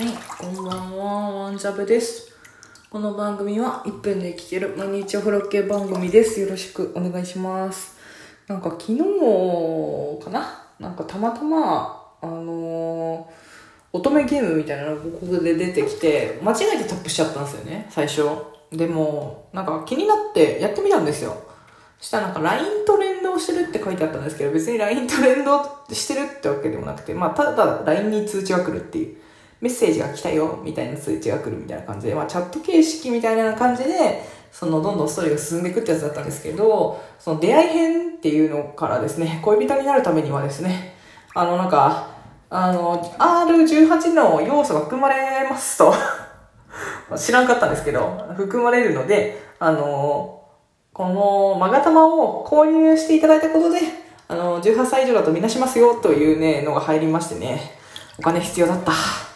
はい、こんばんは、ワンジャブです。この番組は1分で聴ける毎日お風呂系番組です。よろしくお願いします。なんか昨日かな？なんかたまたま、あのー乙女ゲームみたいなのがここで出てきて、間違えてタップしちゃったんですよね、最初。でも、なんか気になってやってみたんですよ。そしたらなんか LINE と連動してるって書いてあったんですけど、別に LINE と連動してるってわけでもなくて、まあただ LINE に通知が来るっていう、メッセージが来たよみたいな通知が来るみたいな感じで、まあチャット形式みたいな感じで、そのどんどんストーリーが進んでいくってやつだったんですけど、その出会い編っていうのからですね、恋人になるためにはですね、あのなんか、あの、R18 の要素が含まれますと、知らんかったんですけど、含まれるので、あの、このマガタマを購入していただいたことで、あの、18歳以上だとみなしますよというね、のが入りましてね、お金必要だった。